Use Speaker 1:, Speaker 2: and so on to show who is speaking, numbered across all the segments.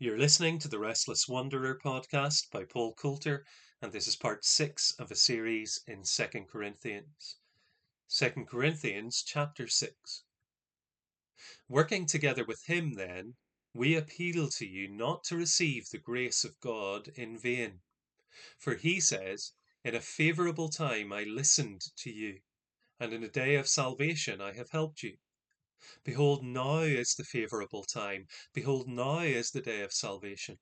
Speaker 1: You're listening to the Restless Wanderer podcast by Paul Coulter, and this is part six of a series in Second Corinthians. Second Corinthians chapter 6. Working together with him, then, we appeal to you not to receive the grace of God in vain. For he says, In a favorable time I listened to you, and in a day of salvation I have helped you. Behold, now is the favorable time. Behold, now is the day of salvation.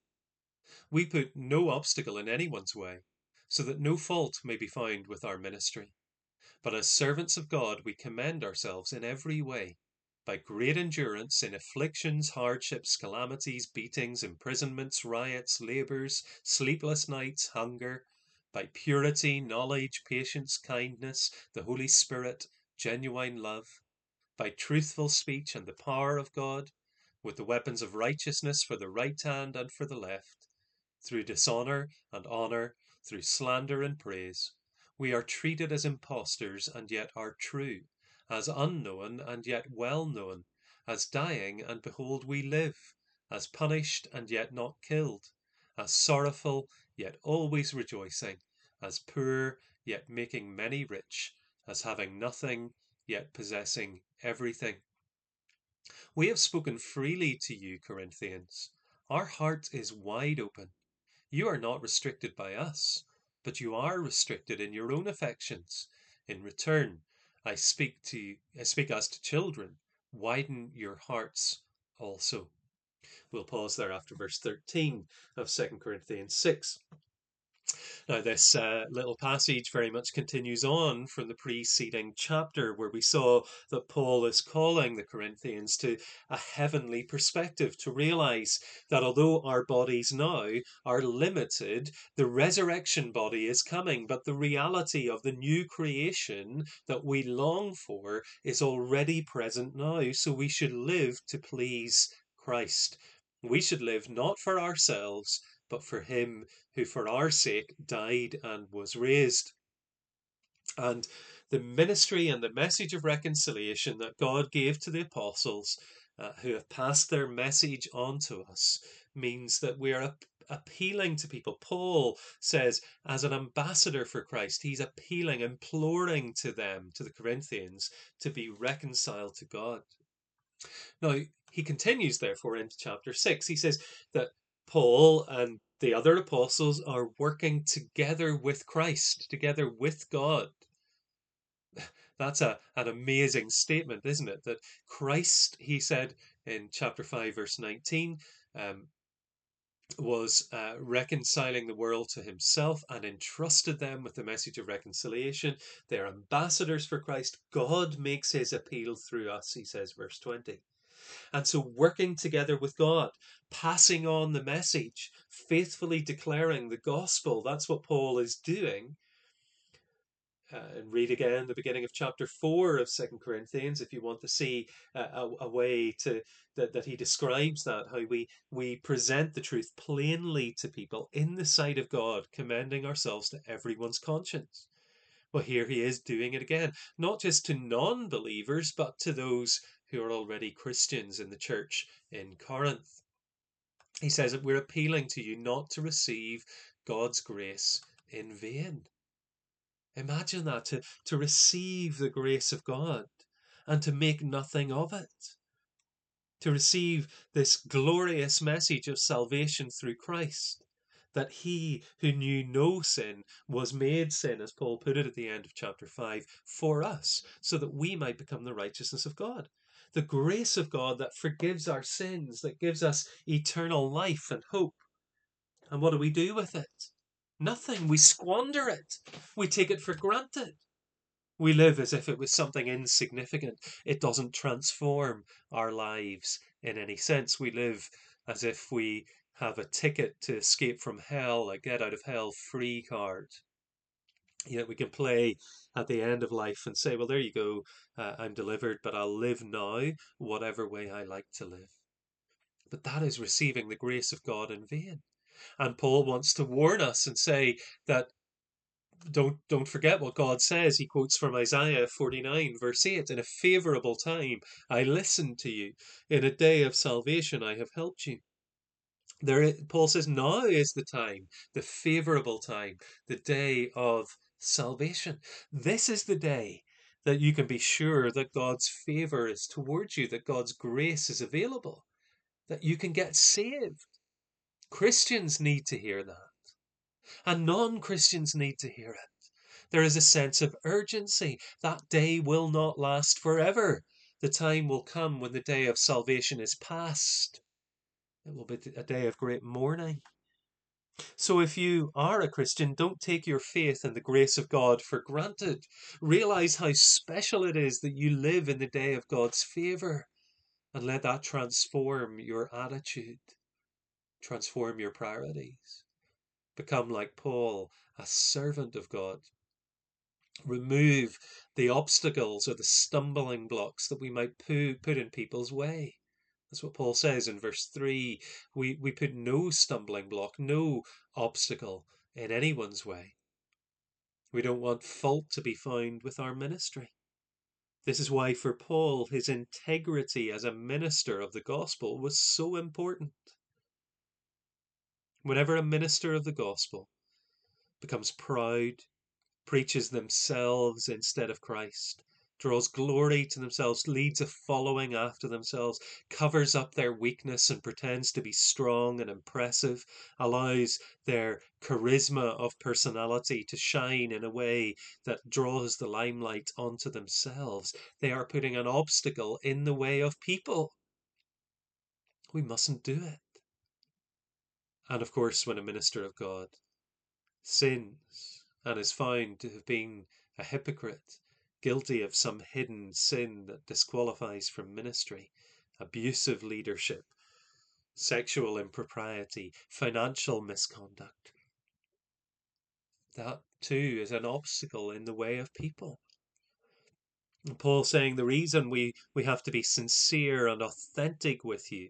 Speaker 1: We put no obstacle in anyone's way, so that no fault may be found with our ministry. But as servants of God, we commend ourselves in every way, by great endurance in afflictions, hardships, calamities, beatings, imprisonments, riots, labors, sleepless nights, hunger, by purity, knowledge, patience, kindness, the Holy Spirit, genuine love by truthful speech and the power of God, with the weapons of righteousness for the right hand and for the left, through dishonor and honor, through slander and praise. We are treated as impostors and yet are true, as unknown and yet well known, as dying and behold we live, as punished and yet not killed, as sorrowful yet always rejoicing, as poor yet making many rich, as having nothing yet possessing everything. We have spoken freely to you, Corinthians. Our heart is wide open. You are not restricted by us, but you are restricted in your own affections. In return, I speak to you, I speak as to children. Widen your hearts also. We'll pause there after verse 13 of 2 Corinthians 6. Now, this uh, little passage very much continues on from the preceding chapter, where we saw that Paul is calling the Corinthians to a heavenly perspective, to realize that although our bodies now are limited, the resurrection body is coming, but the reality of the new creation that we long for is already present now. So we should live to please Christ. We should live not for ourselves, but for him who for our sake died and was raised. And the ministry and the message of reconciliation that God gave to the apostles uh, who have passed their message on to us means that we are ap- appealing to people. Paul says, as an ambassador for Christ, he's appealing, imploring to them, to the Corinthians, to be reconciled to God. Now, he continues, therefore, into chapter 6. He says that Paul and the other apostles are working together with Christ, together with God. That's a, an amazing statement, isn't it? That Christ, he said in chapter 5, verse 19, um, was uh, reconciling the world to himself and entrusted them with the message of reconciliation. They're ambassadors for Christ. God makes his appeal through us, he says, verse 20. And so, working together with God, passing on the message, faithfully declaring the gospel, that's what Paul is doing. Uh, and read again the beginning of chapter 4 of Second Corinthians if you want to see uh, a, a, way to that, that he describes that how we we present the truth plainly to people in the sight of God commending ourselves to everyone's conscience well here he is doing it again not just to non-believers but to those who are already Christians in the church in Corinth. He says that we're appealing to you not to receive God's grace in vain. Imagine that to, to receive the grace of God and to make nothing of it. To receive this glorious message of salvation through Christ that he who knew no sin was made sin, as Paul put it at the end of chapter 5, for us, so that we might become the righteousness of God the grace of God that forgives our sins, that gives us eternal life and hope. And what do we do with it? Nothing. We squander it. We take it for granted. We live as if it was something insignificant. It doesn't transform our lives in any sense. We live as if we have a ticket to escape from hell, a get out of hell free card you know, we can play at the end of life and say, well, there you go, uh, I'm delivered, but I'll live now whatever way I like to live. But that is receiving the grace of God in vain. And Paul wants to warn us and say that don't don't forget what God says. He quotes from Isaiah 49, verse 8 In a favorable time I listened to you. In a day of salvation I have helped you. There, Paul says, now is the time, the favorable time, the day of salvation. This is the day that you can be sure that God's favor is towards you, that God's grace is available, that you can get saved. Christians need to hear that, and non Christians need to hear it. There is a sense of urgency. That day will not last forever. The time will come when the day of salvation is past. It will be a day of great mourning. So, if you are a Christian, don't take your faith and the grace of God for granted. Realize how special it is that you live in the day of God's favor and let that transform your attitude, transform your priorities. Become like Paul, a servant of God. Remove the obstacles or the stumbling blocks that we might put in people's way. That's what Paul says in verse 3. We, we put no stumbling block, no obstacle in anyone's way. We don't want fault to be found with our ministry. This is why, for Paul, his integrity as a minister of the gospel was so important. Whenever a minister of the gospel becomes proud, preaches themselves instead of Christ, draws glory to themselves, leads a following after themselves, covers up their weakness and pretends to be strong and impressive, allows their charisma of personality to shine in a way that draws the limelight onto themselves. They are putting an obstacle in the way of people. We mustn't do it. And of course, when a minister of God sins and is found to have been a hypocrite, guilty of some hidden sin that disqualifies from ministry, abusive leadership, sexual impropriety, financial misconduct. That too is an obstacle in the way of people. Paul saying the reason we, we have to be sincere and authentic with you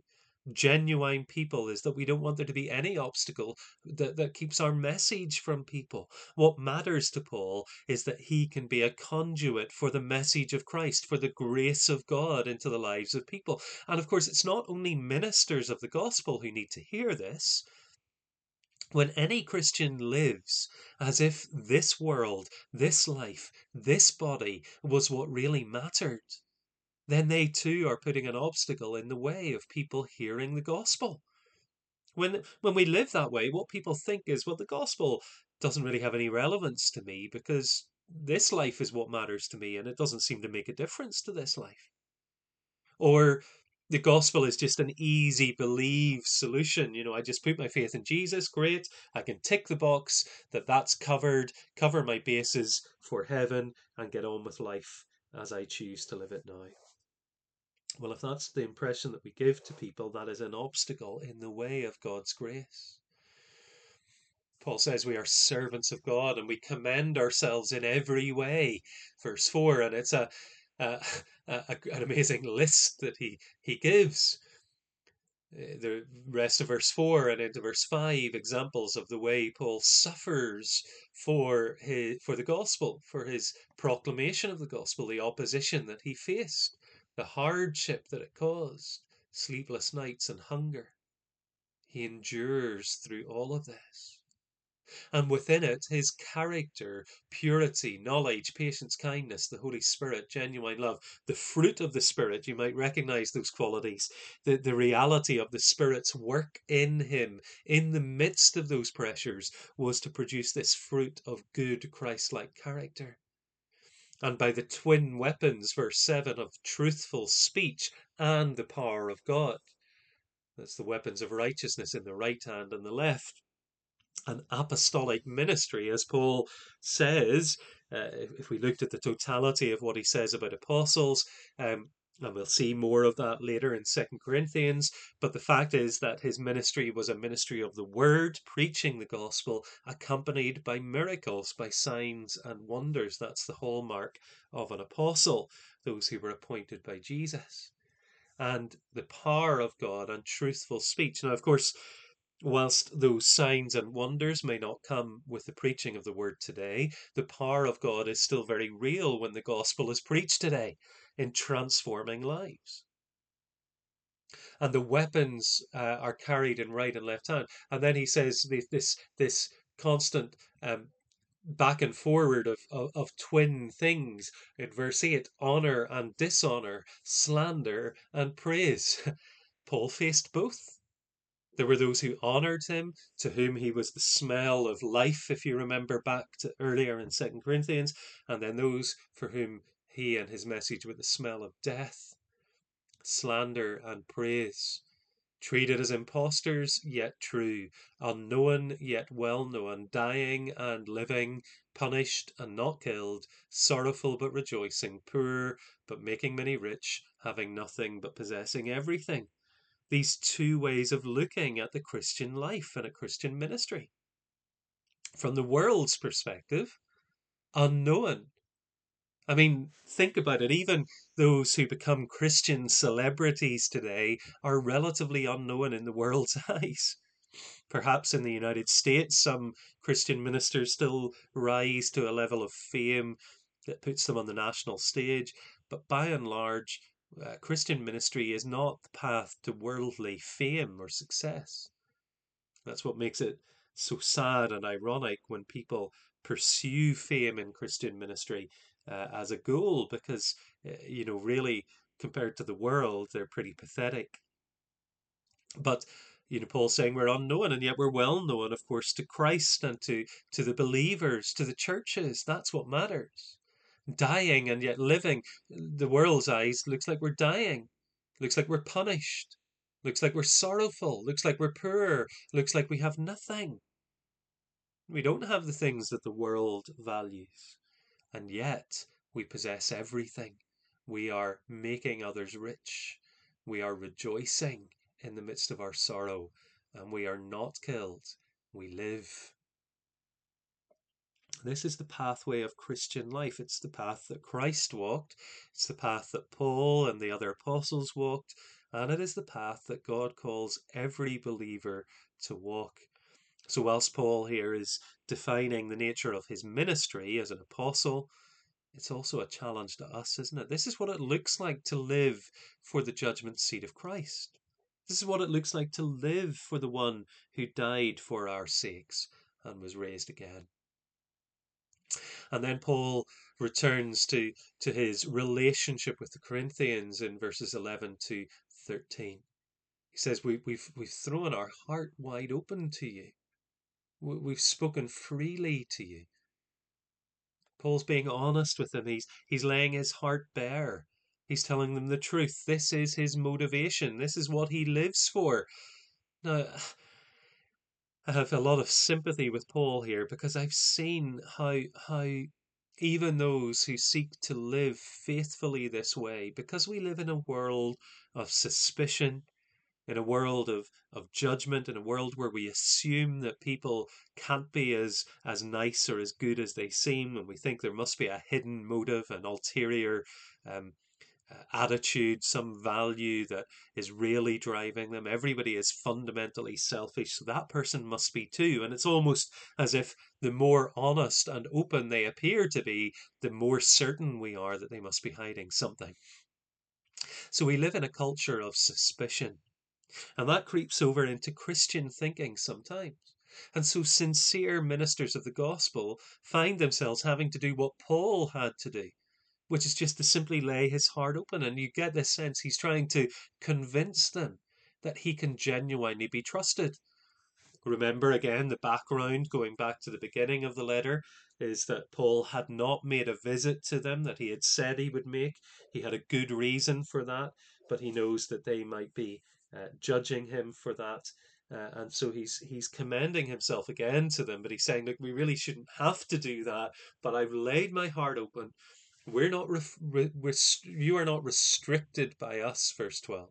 Speaker 1: genuine people is that we don't want there to be any obstacle that, that keeps our message from people. What matters to Paul is that he can be a conduit for the message of Christ, for the grace of God into the lives of people. And of course, it's not only ministers of the gospel who need to hear this. When any Christian lives as if this world, this life, this body was what really mattered, then they too are putting an obstacle in the way of people hearing the gospel. When, when we live that way, what people think is, well, the gospel doesn't really have any relevance to me because this life is what matters to me and it doesn't seem to make a difference to this life. Or the gospel is just an easy believe solution. You know, I just put my faith in Jesus, great. I can tick the box that that's covered, cover my bases for heaven, and get on with life as I choose to live it now. Well, if that's the impression that we give to people, that is an obstacle in the way of God's grace. Paul says we are servants of God and we commend ourselves in every way. Verse 4, and it's a, a, a an amazing list that he, he gives. Uh, the rest of verse 4 and into verse 5 examples of the way Paul suffers for his for the gospel for his proclamation of the gospel the opposition that he faced the hardship that it caused, sleepless nights and hunger. He endures through all of this. And within it, his character, purity, knowledge, patience, kindness, the Holy Spirit, genuine love, the fruit of the Spirit, you might recognize those qualities, the, the reality of the Spirit's work in him, in the midst of those pressures, was to produce this fruit of good Christ like character and by the twin weapons, verse 7, of truthful speech and the power of God. That's the weapons of righteousness in the right hand and the left. An apostolic ministry, as Paul says, uh, if we looked at the totality of what he says about apostles, um, and we'll see more of that later in Second Corinthians. But the fact is that his ministry was a ministry of the word, preaching the gospel, accompanied by miracles, by signs and wonders. That's the hallmark of an apostle, those who were appointed by Jesus. And the power of God and truthful speech. Now, of course, whilst those signs and wonders may not come with the preaching of the word today, the power of God is still very real when the gospel is preached today in transforming lives. and the weapons uh, are carried in right and left hand. And then he says this this constant um, back and forward of, of, of, twin things in verse 8 honor and dishonor, slander and praise. Paul faced both. There were those who honored him, to whom he was the smell of life, if you remember back to earlier in Second Corinthians, and then those for whom he and his message with the smell of death slander, and praise. Treated as impostors, yet true, unknown, yet well known, dying and living, punished and not killed, sorrowful but rejoicing, poor but making many rich, having nothing but possessing everything. These two ways of looking at the Christian life and a Christian ministry. From the world's perspective, unknown, I mean, think about it. Even those who become Christian celebrities today are relatively unknown in the world's eyes. Perhaps in the United States, some Christian ministers still rise to a level of fame that puts them on the national stage. But by and large, uh, Christian ministry is not the path to worldly fame or success. That's what makes it so sad and ironic when people pursue fame in Christian ministry uh, as a goal because, uh, you know, really compared to the world, they're pretty pathetic. But you know, Paul's saying we're unknown, and yet we're well known, of course, to Christ and to to the believers, to the churches. That's what matters. Dying and yet living. The world's eyes looks like we're dying. Looks like we're punished. Looks like we're sorrowful. Looks like we're poor. Looks like we have nothing. We don't have the things that the world values. And yet we possess everything. We are making others rich. We are rejoicing in the midst of our sorrow. And we are not killed. We live. This is the pathway of Christian life. It's the path that Christ walked. It's the path that Paul and the other apostles walked. And it is the path that God calls every believer to walk. So, whilst Paul here is defining the nature of his ministry as an apostle, it's also a challenge to us, isn't it? This is what it looks like to live for the judgment seat of Christ. This is what it looks like to live for the one who died for our sakes and was raised again. And then Paul returns to, to his relationship with the Corinthians in verses 11 to 13. He says, we, We've, we've thrown our heart wide open to you. We've spoken freely to you. Paul's being honest with them. He's, he's laying his heart bare. He's telling them the truth. This is his motivation. This is what he lives for. Now, I have a lot of sympathy with Paul here because I've seen how how even those who seek to live faithfully this way, because we live in a world of suspicion, in a world of, of judgment, in a world where we assume that people can't be as, as nice or as good as they seem, and we think there must be a hidden motive, an ulterior um, uh, attitude, some value that is really driving them. Everybody is fundamentally selfish, so that person must be too. And it's almost as if the more honest and open they appear to be, the more certain we are that they must be hiding something. So we live in a culture of suspicion. And that creeps over into Christian thinking sometimes. And so sincere ministers of the gospel find themselves having to do what Paul had to do, which is just to simply lay his heart open. And you get this sense he's trying to convince them that he can genuinely be trusted. Remember again the background, going back to the beginning of the letter, is that Paul had not made a visit to them that he had said he would make. He had a good reason for that, but he knows that they might be uh, judging him for that. Uh, and so he's he's commending himself again to them, but he's saying, look, we really shouldn't have to do that. But I've laid my heart open. We're not ref- re- rest- you are not restricted by us. Verse twelve.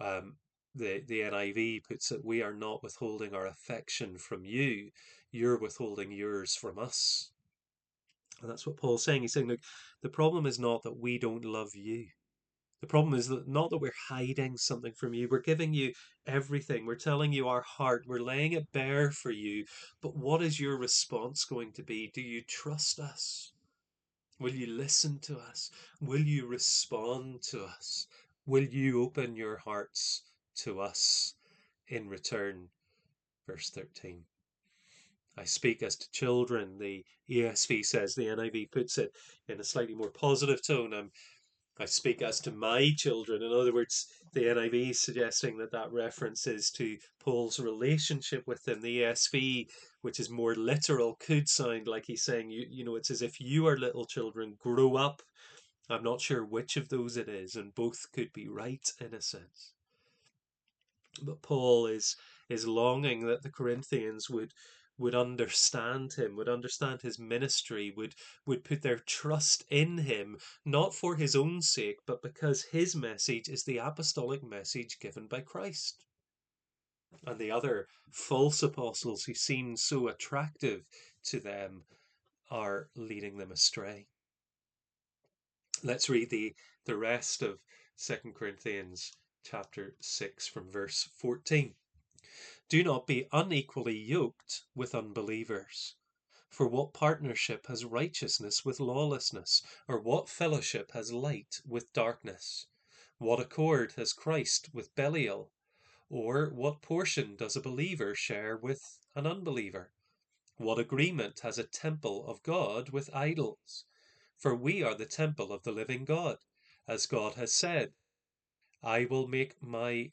Speaker 1: Um, the the NIV puts it, we are not withholding our affection from you. You're withholding yours from us. And that's what Paul's saying. He's saying, look, the problem is not that we don't love you. The problem is that not that we're hiding something from you, we're giving you everything. We're telling you our heart, we're laying it bare for you. But what is your response going to be? Do you trust us? Will you listen to us? Will you respond to us? will you open your hearts to us in return? Verse 13. I speak as to children, the ESV says, the NIV puts it in a slightly more positive tone. I'm I speak as to my children. In other words, the NIV is suggesting that that reference is to Paul's relationship with them. The ESV, which is more literal, could sound like he's saying, you, you know, it's as if you are little children, grow up. I'm not sure which of those it is, and both could be right in a sense. But Paul is is longing that the Corinthians would would understand him, would understand his ministry, would, would put their trust in him, not for his own sake, but because his message is the apostolic message given by Christ. And the other false apostles who seem so attractive to them are leading them astray. Let's read the, the rest of 2 Corinthians chapter 6 from verse 14. Do not be unequally yoked with unbelievers. For what partnership has righteousness with lawlessness? Or what fellowship has light with darkness? What accord has Christ with Belial? Or what portion does a believer share with an unbeliever? What agreement has a temple of God with idols? For we are the temple of the living God, as God has said, I will make my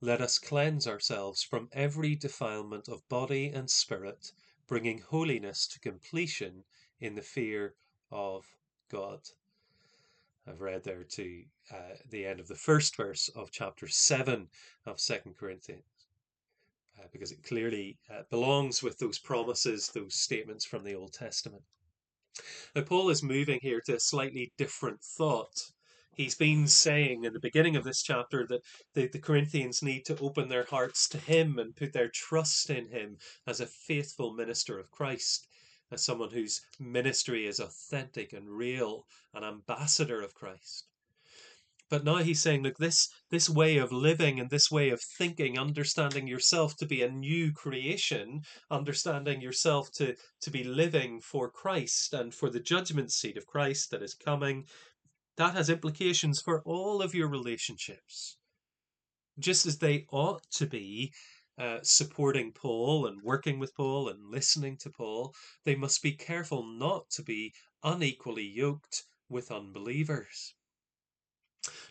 Speaker 1: let us cleanse ourselves from every defilement of body and spirit, bringing holiness to completion in the fear of God. I've read there to uh, the end of the first verse of chapter 7 of Second Corinthians. Uh, because it clearly uh, belongs with those promises, those statements from the Old Testament. Now, Paul is moving here to a slightly different thought he's been saying in the beginning of this chapter that the, the Corinthians need to open their hearts to him and put their trust in him as a faithful minister of Christ, as someone whose ministry is authentic and real, an ambassador of Christ. But now he's saying, look, this, this way of living and this way of thinking, understanding yourself to be a new creation, understanding yourself to, to be living for Christ and for the judgment seat of Christ that is coming, that has implications for all of your relationships. Just as they ought to be uh, supporting Paul and working with Paul and listening to Paul, they must be careful not to be unequally yoked with unbelievers.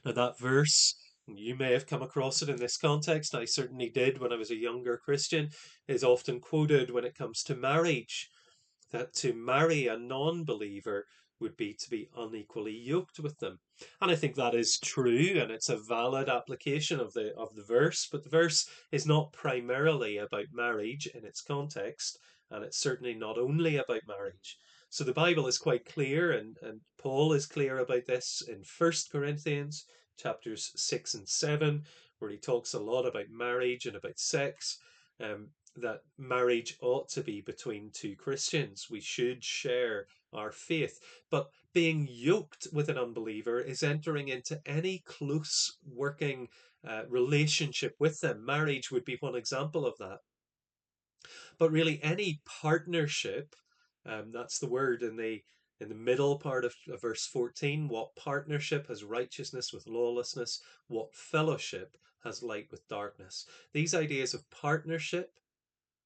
Speaker 1: Now, that verse, you may have come across it in this context, I certainly did when I was a younger Christian, is often quoted when it comes to marriage. That to marry a non believer would be to be unequally yoked with them. And I think that is true and it's a valid application of the of the verse, but the verse is not primarily about marriage in its context, and it's certainly not only about marriage. So the Bible is quite clear and, and Paul is clear about this in First Corinthians chapters six and seven, where he talks a lot about marriage and about sex. Um, that marriage ought to be between two Christians. We should share our faith. But being yoked with an unbeliever is entering into any close working uh, relationship with them. Marriage would be one example of that. But really, any partnership, um, that's the word in the in the middle part of, of verse 14, what partnership has righteousness with lawlessness? What fellowship has light with darkness? These ideas of partnership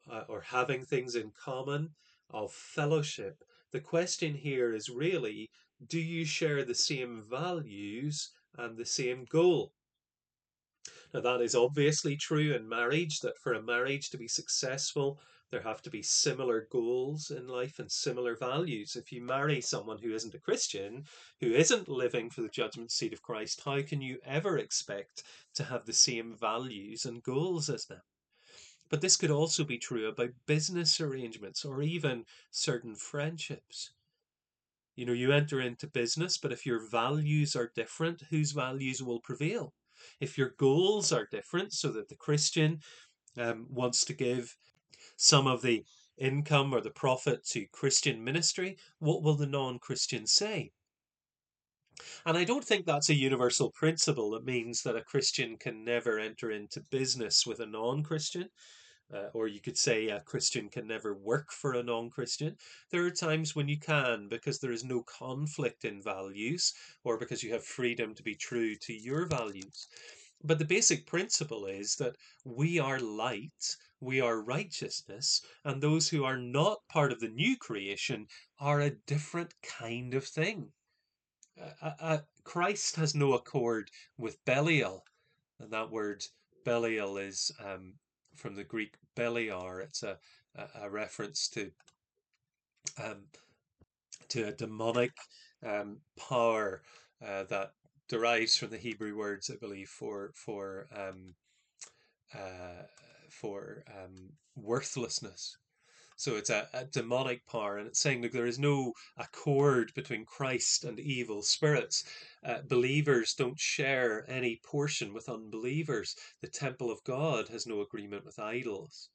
Speaker 1: uh, or having things in common, of fellowship, the question here is really do you share the same values and the same goal? Now, that is obviously true in marriage, that for a marriage to be successful, there have to be similar goals in life and similar values. If you marry someone who isn't a Christian, who isn't living for the judgment seat of Christ, how can you ever expect to have the same values and goals as them? But this could also be true about business arrangements or even certain friendships. You know, you enter into business, but if your values are different, whose values will prevail? If your goals are different, so that the Christian um, wants to give some of the income or the profit to Christian ministry, what will the non Christian say? And I don't think that's a universal principle that means that a Christian can never enter into business with a non Christian. Uh, or you could say a Christian can never work for a non Christian. There are times when you can because there is no conflict in values or because you have freedom to be true to your values. But the basic principle is that we are light, we are righteousness, and those who are not part of the new creation are a different kind of thing. Uh, uh, Christ has no accord with Belial, and that word Belial is um, from the Greek Beliar. It's a, a, a reference to um, to a demonic um, power uh, that derives from the Hebrew words, I believe, for for um, uh, for um, worthlessness. So it's a, a, demonic power, and it's saying that there is no accord between Christ and evil spirits. Uh, believers don't share any portion with unbelievers. The temple of God has no agreement with idols.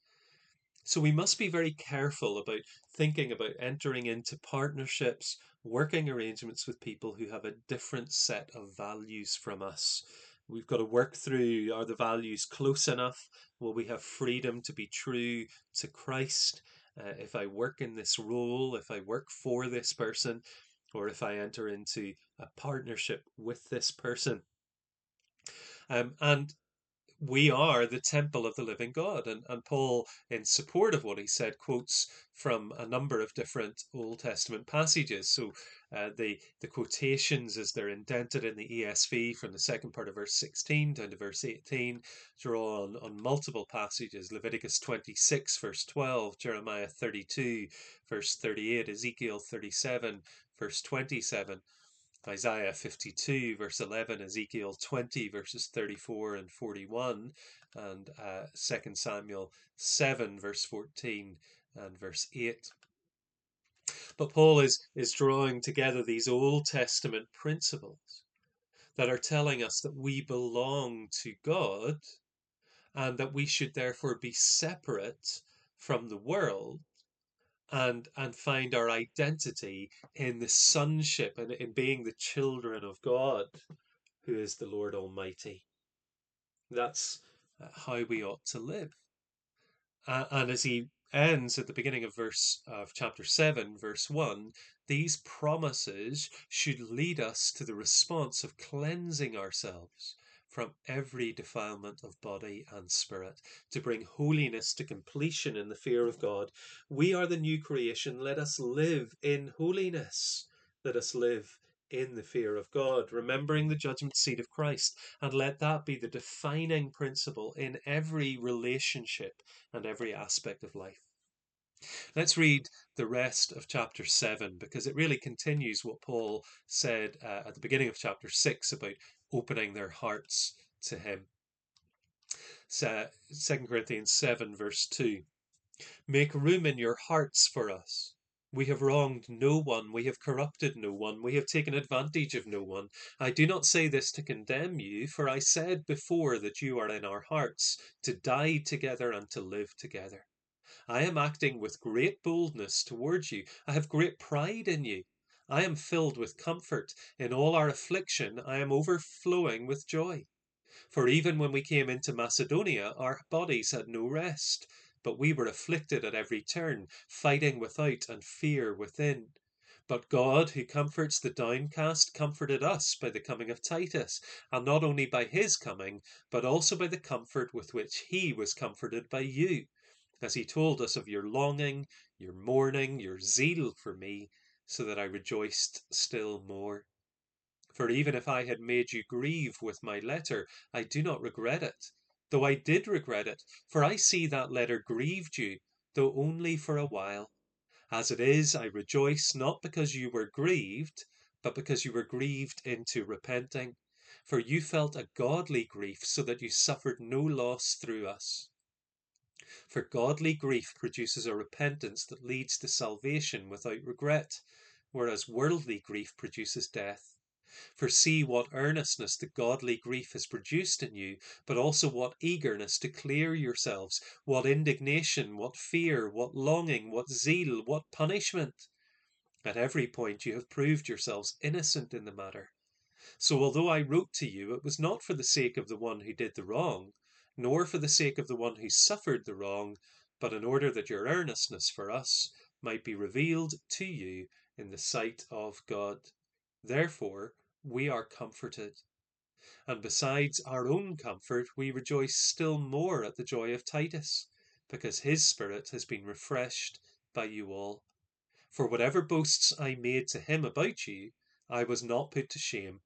Speaker 1: So we must be very careful about thinking about entering into partnerships, working arrangements with people who have a different set of values from us. We've got to work through are the values close enough? Will we have freedom to be true to Christ? Uh, if I work in this role, if I work for this person, or if I enter into a partnership with this person. Um, and we are the temple of the living God. And, and Paul, in support of what he said, quotes from a number of different Old Testament passages. So uh, the, the quotations, as they're indented in the ESV from the second part of verse 16 down to verse 18, draw on, on multiple passages Leviticus 26, verse 12, Jeremiah 32, verse 38, Ezekiel 37, verse 27. Isaiah 52, verse 11, Ezekiel 20, verses 34 and 41, and uh, 2 Samuel 7, verse 14 and verse 8. But Paul is, is drawing together these Old Testament principles that are telling us that we belong to God and that we should therefore be separate from the world and and find our identity in the sonship and in being the children of God, who is the Lord Almighty. That's uh, how we ought to live. Uh, and as he ends at the beginning of verse of chapter 7 verse 1 these promises should lead us to the response of cleansing ourselves from every defilement of body and spirit, to bring holiness to completion in the fear of God. We are the new creation. Let us live in holiness. Let us live in the fear of God, remembering the judgment seat of Christ, and let that be the defining principle in every relationship and every aspect of life. Let's read the rest of chapter 7 because it really continues what Paul said uh, at the beginning of chapter 6 about opening their hearts to him. So, 2 Corinthians 7, verse 2. Make room in your hearts for us. We have wronged no one, we have corrupted no one, we have taken advantage of no one. I do not say this to condemn you, for I said before that you are in our hearts, to die together and to live together. I am acting with great boldness towards you. I have great pride in you. I am filled with comfort. In all our affliction, I am overflowing with joy. For even when we came into Macedonia, our bodies had no rest, but we were afflicted at every turn, fighting without and fear within. But God, who comforts the downcast, comforted us by the coming of Titus, and not only by his coming, but also by the comfort with which he was comforted by you, as he told us of your longing, your mourning, your zeal for me, so that I rejoiced still more. For even if I had made you grieve with my letter, I do not regret it, though I did regret it, for I see that letter grieved you, though only for a while. As it is, I rejoice not because you were grieved, but because you were grieved into repenting. For you felt a godly grief, so that you suffered no loss through us. For godly grief produces a repentance that leads to salvation without regret, whereas worldly grief produces death. For see what earnestness the godly grief has produced in you, but also what eagerness to clear yourselves, what indignation, what fear, what longing, what zeal, what punishment. At every point you have proved yourselves innocent in the matter. So although I wrote to you, it was not for the sake of the one who did the wrong, nor for the sake of the one who suffered the wrong, but in order that your earnestness for us might be revealed to you in the sight of God. Therefore, we are comforted. And besides our own comfort, we rejoice still more at the joy of Titus, because his spirit has been refreshed by you all. For whatever boasts I made to him about you, I was not put to shame.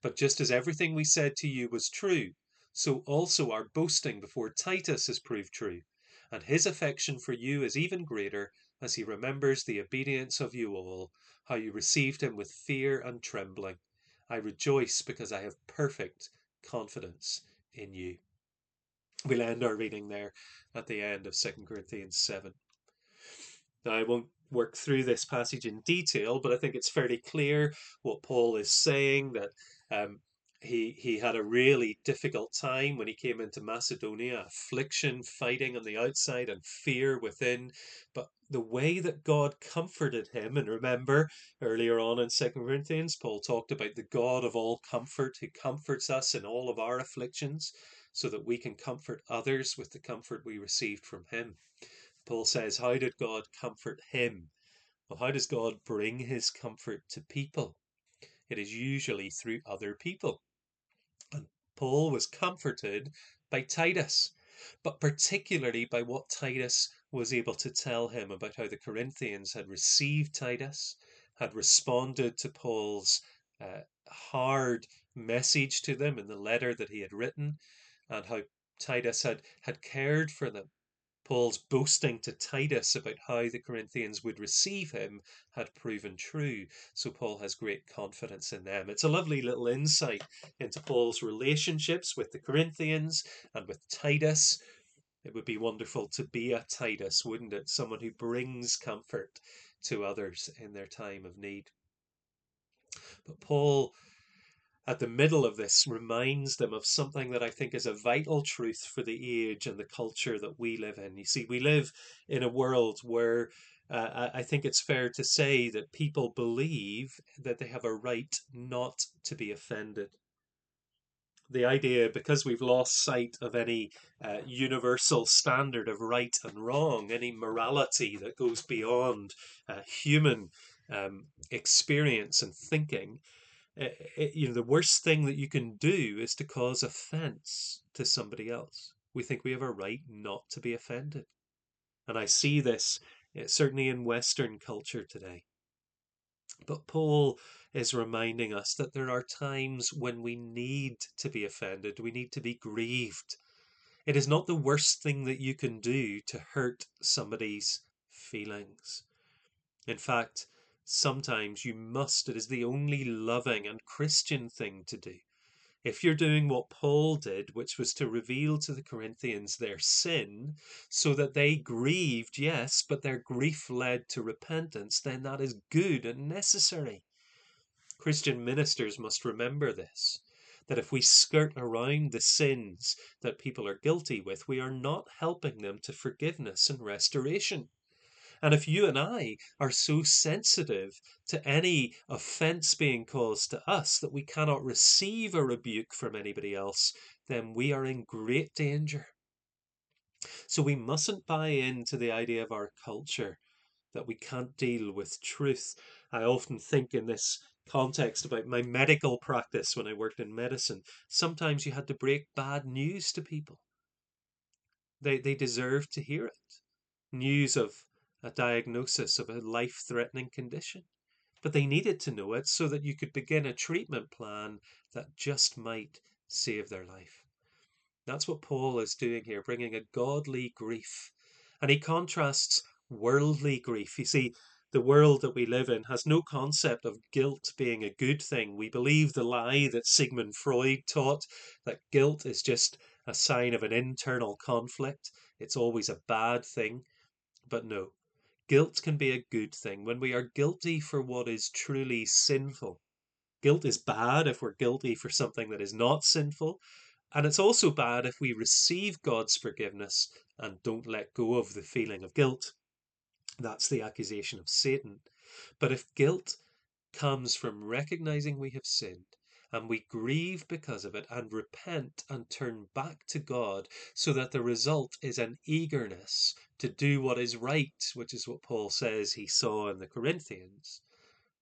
Speaker 1: But just as everything we said to you was true, so also our boasting before Titus has proved true, and his affection for you is even greater as he remembers the obedience of you all, how you received him with fear and trembling I rejoice because I have perfect confidence in you. We'll end our reading there at the end of 2 Corinthians 7. Now, I won't work through this passage in detail, but I think it's fairly clear what Paul is saying that um, he he had a really difficult time when he came into Macedonia, affliction, fighting on the outside, and fear within. But the way that God comforted him, and remember earlier on in Second Corinthians, Paul talked about the God of all comfort who comforts us in all of our afflictions, so that we can comfort others with the comfort we received from him. Paul says, How did God comfort him? Well, how does God bring his comfort to people? It is usually through other people. Paul was comforted by Titus, but particularly by what Titus was able to tell him about how the Corinthians had received Titus, had responded to Paul's uh, hard message to them in the letter that he had written, and how Titus had, had cared for them Paul's boasting to Titus about how the Corinthians would receive him had proven true, so Paul has great confidence in them. It's a lovely little insight into Paul's relationships with the Corinthians and with Titus. It would be wonderful to be a Titus, wouldn't it? Someone who brings comfort to others in their time of need. But Paul at the middle of this reminds them of something that I think is a vital truth for the age and the culture that we live in. You see, we live in a world where uh, I think it's fair to say that people believe that they have a right not to be offended. The idea, because we've lost sight of any uh, universal standard of right and wrong, any morality that goes beyond uh, human um, experience and thinking, it, you know, the worst thing that you can do is to cause offense to somebody else. We think we have a right not to be offended. And I see this eh, certainly in Western culture today. But Paul is reminding us that there are times when we need to be offended, we need to be grieved. It is not the worst thing that you can do to hurt somebody's feelings. In fact, Sometimes you must. It is the only loving and Christian thing to do. If you're doing what Paul did, which was to reveal to the Corinthians their sin, so that they grieved, yes, but their grief led to repentance, then that is good and necessary. Christian ministers must remember this that if we skirt around the sins that people are guilty with, we are not helping them to forgiveness and restoration. And if you and I are so sensitive to any offense being caused to us that we cannot receive a rebuke from anybody else, then we are in great danger. So we mustn't buy into the idea of our culture that we can't deal with truth. I often think in this context about my medical practice when I worked in medicine. Sometimes you had to break bad news to people. They, they deserved to hear it. News of a diagnosis of a life threatening condition. But they needed to know it so that you could begin a treatment plan that just might save their life. That's what Paul is doing here, bringing a godly grief. And he contrasts worldly grief. You see, the world that we live in has no concept of guilt being a good thing. We believe the lie that Sigmund Freud taught that guilt is just a sign of an internal conflict, it's always a bad thing. But no, Guilt can be a good thing when we are guilty for what is truly sinful. Guilt is bad if we're guilty for something that is not sinful. And it's also bad if we receive God's forgiveness and don't let go of the feeling of guilt. That's the accusation of Satan. But if guilt comes from recognizing we have sinned and we grieve because of it and repent and turn back to God so that the result is an eagerness to do what is right, which is what Paul says he saw in the Corinthians,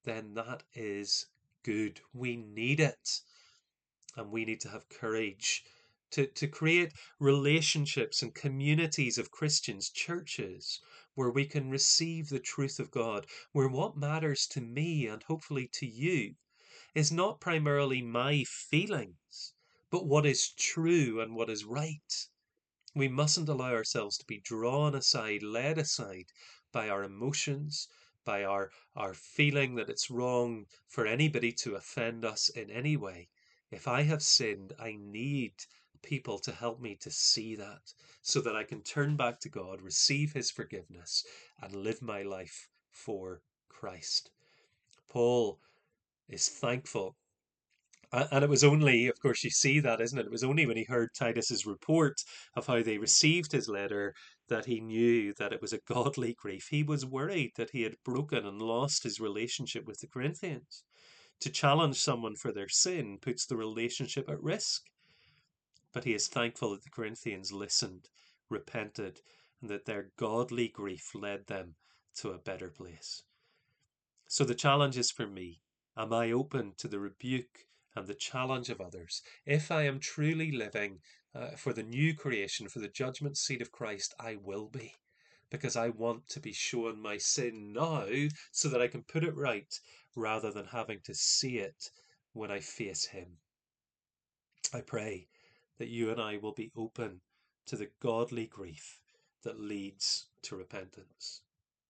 Speaker 1: then that is good. We need it. And we need to have courage to, to create relationships and communities of Christians, churches, where we can receive the truth of God, where what matters to me and hopefully to you is not primarily my feelings, but what is true and what is right. We mustn't allow ourselves to be drawn aside, led aside by our emotions, by our, our feeling that it's wrong for anybody to offend us in any way. If I have sinned, I need people to help me to see that so that I can turn back to God, receive His forgiveness, and live my life for Christ. Paul is thankful. And it was only, of course, you see that, isn't it? It was only when he heard Titus's report of how they received his letter that he knew that it was a godly grief. He was worried that he had broken and lost his relationship with the Corinthians. To challenge someone for their sin puts the relationship at risk. But he is thankful that the Corinthians listened, repented, and that their godly grief led them to a better place. So the challenge is for me Am I open to the rebuke and the challenge of others? If I am truly living uh, for the new creation, for the judgment seat of Christ, I will be. Because I want to be shown my sin now so that I can put it right rather than having to see it when I face Him. I pray that you and I will be open to the godly grief that leads to repentance.